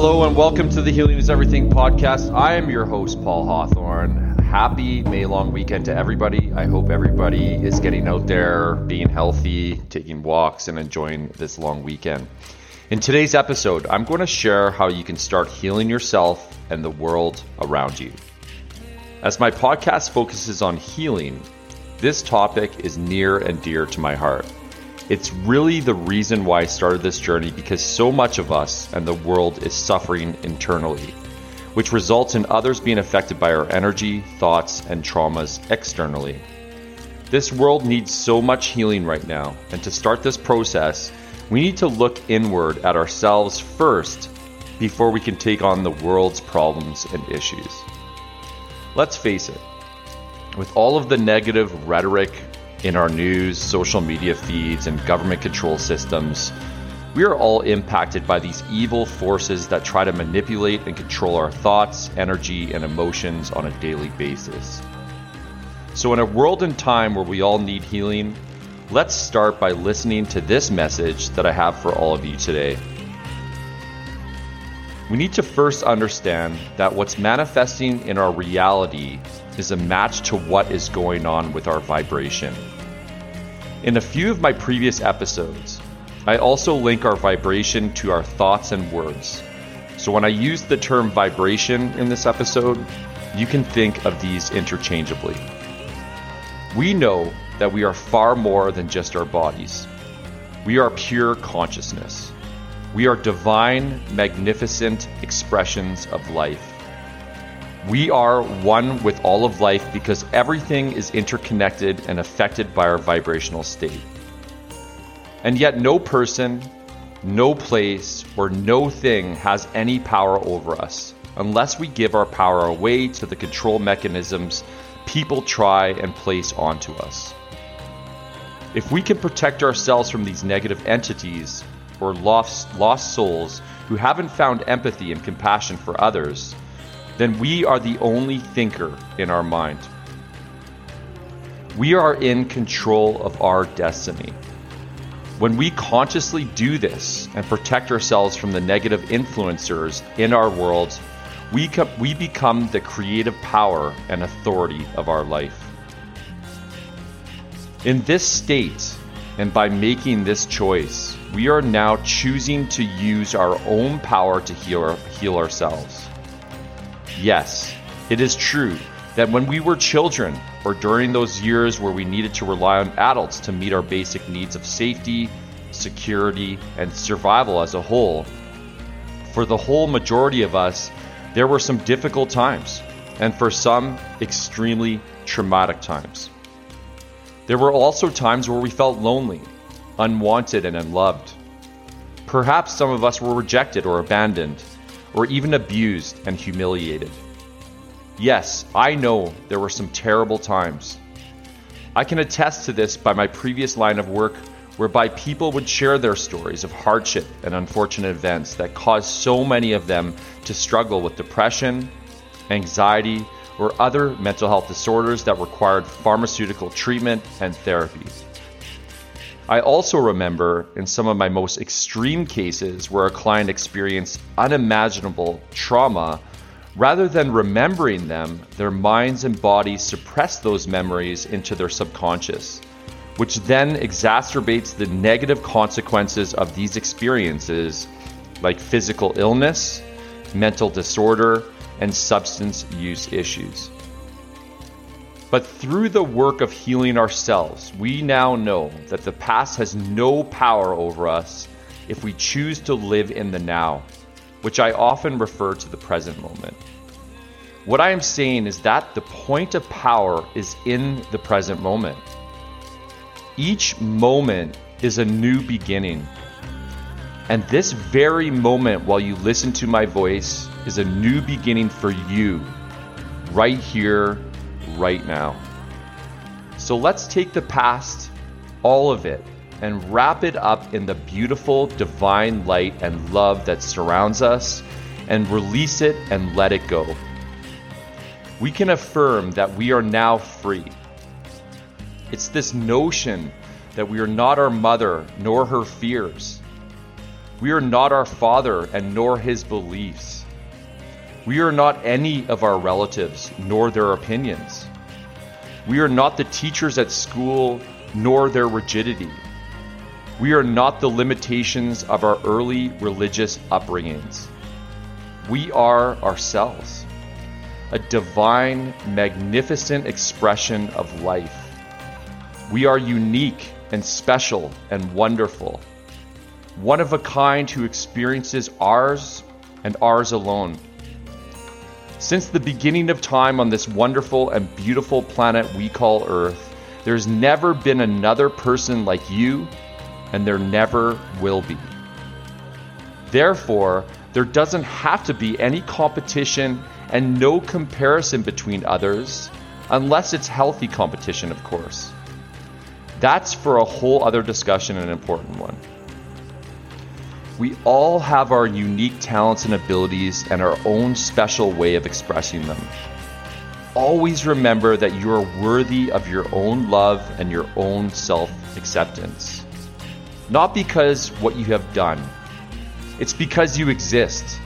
Hello and welcome to the Healing is Everything podcast. I am your host, Paul Hawthorne. Happy May long weekend to everybody. I hope everybody is getting out there, being healthy, taking walks, and enjoying this long weekend. In today's episode, I'm going to share how you can start healing yourself and the world around you. As my podcast focuses on healing, this topic is near and dear to my heart. It's really the reason why I started this journey because so much of us and the world is suffering internally, which results in others being affected by our energy, thoughts, and traumas externally. This world needs so much healing right now, and to start this process, we need to look inward at ourselves first before we can take on the world's problems and issues. Let's face it, with all of the negative rhetoric in our news, social media feeds, and government control systems, we are all impacted by these evil forces that try to manipulate and control our thoughts, energy, and emotions on a daily basis. So, in a world and time where we all need healing, let's start by listening to this message that I have for all of you today. We need to first understand that what's manifesting in our reality is a match to what is going on with our vibration. In a few of my previous episodes, I also link our vibration to our thoughts and words. So when I use the term vibration in this episode, you can think of these interchangeably. We know that we are far more than just our bodies. We are pure consciousness. We are divine, magnificent expressions of life. We are one with all of life because everything is interconnected and affected by our vibrational state. And yet, no person, no place, or no thing has any power over us unless we give our power away to the control mechanisms people try and place onto us. If we can protect ourselves from these negative entities or lost, lost souls who haven't found empathy and compassion for others, then we are the only thinker in our mind. We are in control of our destiny. When we consciously do this and protect ourselves from the negative influencers in our world, we, co- we become the creative power and authority of our life. In this state, and by making this choice, we are now choosing to use our own power to heal, heal ourselves. Yes, it is true that when we were children, or during those years where we needed to rely on adults to meet our basic needs of safety, security, and survival as a whole, for the whole majority of us, there were some difficult times, and for some, extremely traumatic times. There were also times where we felt lonely, unwanted, and unloved. Perhaps some of us were rejected or abandoned or even abused and humiliated. Yes, I know there were some terrible times. I can attest to this by my previous line of work, whereby people would share their stories of hardship and unfortunate events that caused so many of them to struggle with depression, anxiety, or other mental health disorders that required pharmaceutical treatment and therapy. I also remember in some of my most extreme cases where a client experienced unimaginable trauma, rather than remembering them, their minds and bodies suppress those memories into their subconscious, which then exacerbates the negative consequences of these experiences, like physical illness, mental disorder, and substance use issues. But through the work of healing ourselves, we now know that the past has no power over us if we choose to live in the now, which I often refer to the present moment. What I am saying is that the point of power is in the present moment. Each moment is a new beginning. And this very moment, while you listen to my voice, is a new beginning for you, right here right now. So let's take the past, all of it, and wrap it up in the beautiful divine light and love that surrounds us and release it and let it go. We can affirm that we are now free. It's this notion that we are not our mother nor her fears. We are not our father and nor his beliefs. We are not any of our relatives nor their opinions. We are not the teachers at school nor their rigidity. We are not the limitations of our early religious upbringings. We are ourselves, a divine, magnificent expression of life. We are unique and special and wonderful, one of a kind who experiences ours and ours alone. Since the beginning of time on this wonderful and beautiful planet we call Earth, there's never been another person like you, and there never will be. Therefore, there doesn't have to be any competition and no comparison between others, unless it's healthy competition, of course. That's for a whole other discussion and an important one. We all have our unique talents and abilities and our own special way of expressing them. Always remember that you are worthy of your own love and your own self acceptance. Not because what you have done, it's because you exist.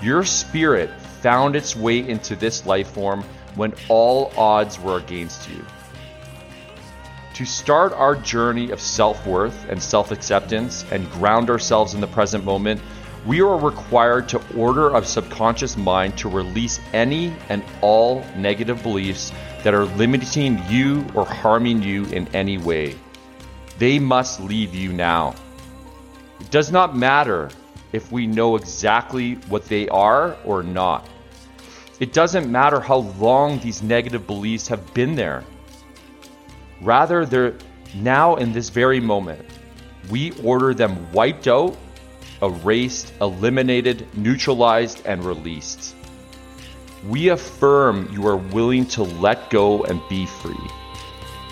Your spirit found its way into this life form when all odds were against you. To start our journey of self worth and self acceptance and ground ourselves in the present moment, we are required to order our subconscious mind to release any and all negative beliefs that are limiting you or harming you in any way. They must leave you now. It does not matter if we know exactly what they are or not. It doesn't matter how long these negative beliefs have been there. Rather, they're now in this very moment. We order them wiped out, erased, eliminated, neutralized, and released. We affirm you are willing to let go and be free.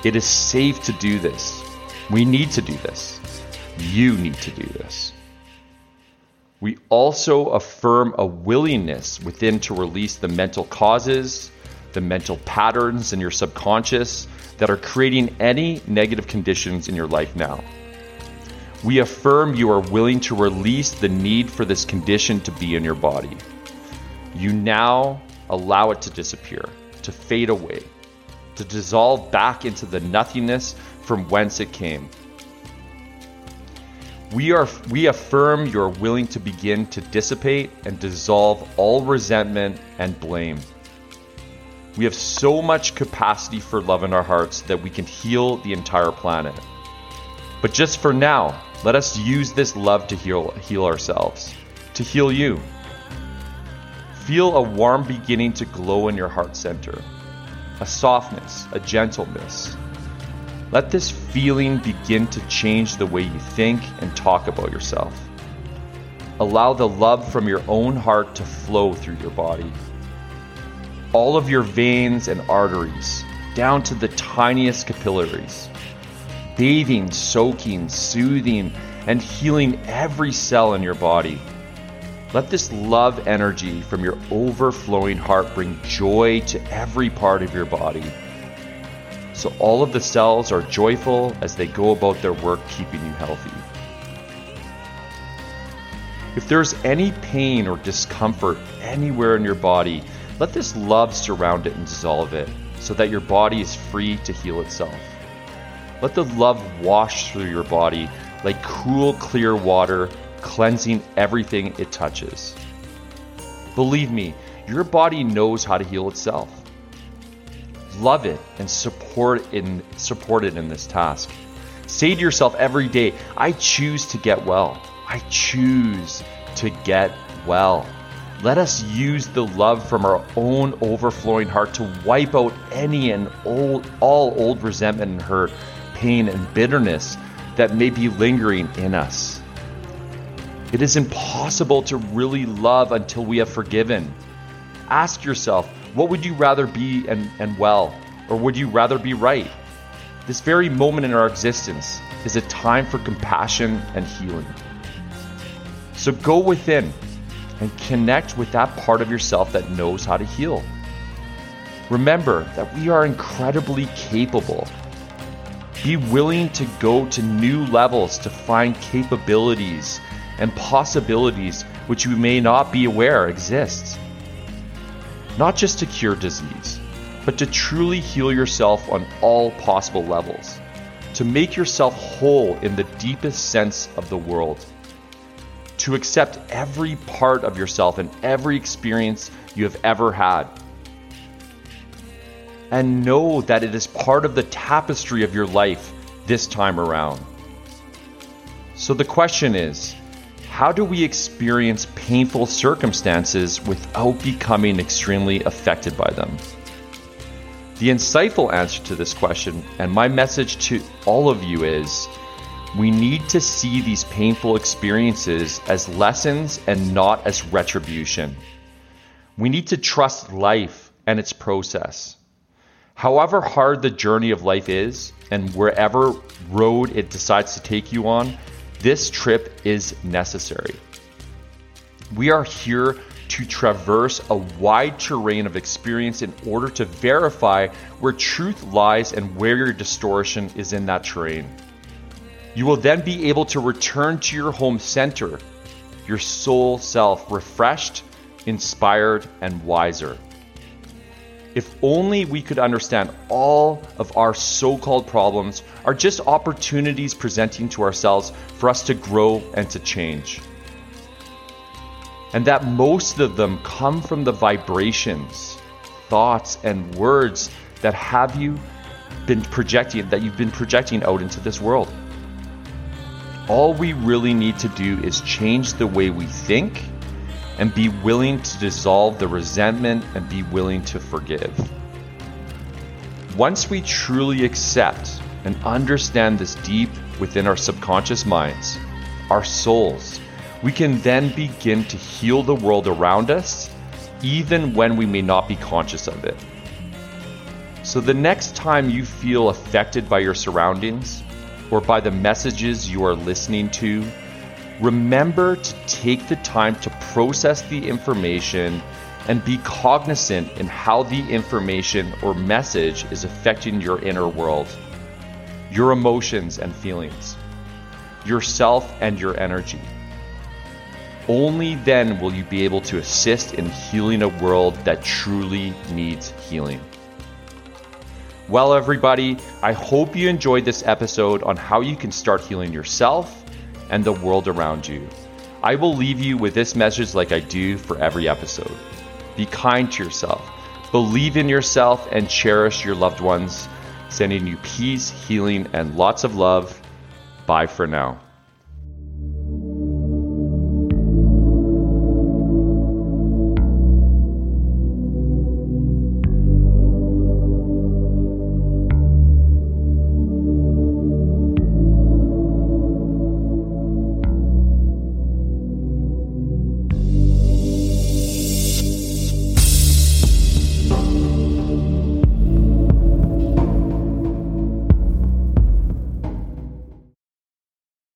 It is safe to do this. We need to do this. You need to do this. We also affirm a willingness within to release the mental causes, the mental patterns in your subconscious that are creating any negative conditions in your life now. We affirm you are willing to release the need for this condition to be in your body. You now allow it to disappear, to fade away, to dissolve back into the nothingness from whence it came. We, are, we affirm you are willing to begin to dissipate and dissolve all resentment and blame. We have so much capacity for love in our hearts that we can heal the entire planet. But just for now, let us use this love to heal, heal ourselves, to heal you. Feel a warm beginning to glow in your heart center, a softness, a gentleness. Let this feeling begin to change the way you think and talk about yourself. Allow the love from your own heart to flow through your body all of your veins and arteries, down to the tiniest capillaries, bathing, soaking, soothing, and healing every cell in your body. Let this love energy from your overflowing heart bring joy to every part of your body. So all of the cells are joyful as they go about their work keeping you healthy. If there's any pain or discomfort anywhere in your body, let this love surround it and dissolve it so that your body is free to heal itself. Let the love wash through your body like cool, clear water, cleansing everything it touches. Believe me, your body knows how to heal itself. Love it and support it in, support it in this task. Say to yourself every day, I choose to get well. I choose to get well. Let us use the love from our own overflowing heart to wipe out any and old, all old resentment and hurt, pain and bitterness that may be lingering in us. It is impossible to really love until we have forgiven. Ask yourself, what would you rather be and, and well, or would you rather be right? This very moment in our existence is a time for compassion and healing. So go within and connect with that part of yourself that knows how to heal. Remember that we are incredibly capable. Be willing to go to new levels to find capabilities and possibilities which you may not be aware exist. Not just to cure disease, but to truly heal yourself on all possible levels, to make yourself whole in the deepest sense of the world, to accept every part of yourself and every experience you have ever had. And know that it is part of the tapestry of your life this time around. So the question is how do we experience painful circumstances without becoming extremely affected by them? The insightful answer to this question, and my message to all of you is we need to see these painful experiences as lessons and not as retribution. We need to trust life and its process. However hard the journey of life is, and wherever road it decides to take you on, this trip is necessary. We are here to traverse a wide terrain of experience in order to verify where truth lies and where your distortion is in that terrain. You will then be able to return to your home center, your soul self, refreshed, inspired, and wiser. If only we could understand all of our so called problems are just opportunities presenting to ourselves for us to grow and to change. And that most of them come from the vibrations, thoughts, and words that have you been projecting, that you've been projecting out into this world. All we really need to do is change the way we think and be willing to dissolve the resentment and be willing to forgive. Once we truly accept and understand this deep within our subconscious minds, our souls, we can then begin to heal the world around us, even when we may not be conscious of it. So, the next time you feel affected by your surroundings or by the messages you are listening to, remember to take the time to process the information and be cognizant in how the information or message is affecting your inner world, your emotions and feelings, yourself and your energy. Only then will you be able to assist in healing a world that truly needs healing. Well, everybody, I hope you enjoyed this episode on how you can start healing yourself and the world around you. I will leave you with this message like I do for every episode. Be kind to yourself, believe in yourself, and cherish your loved ones. Sending you peace, healing, and lots of love. Bye for now.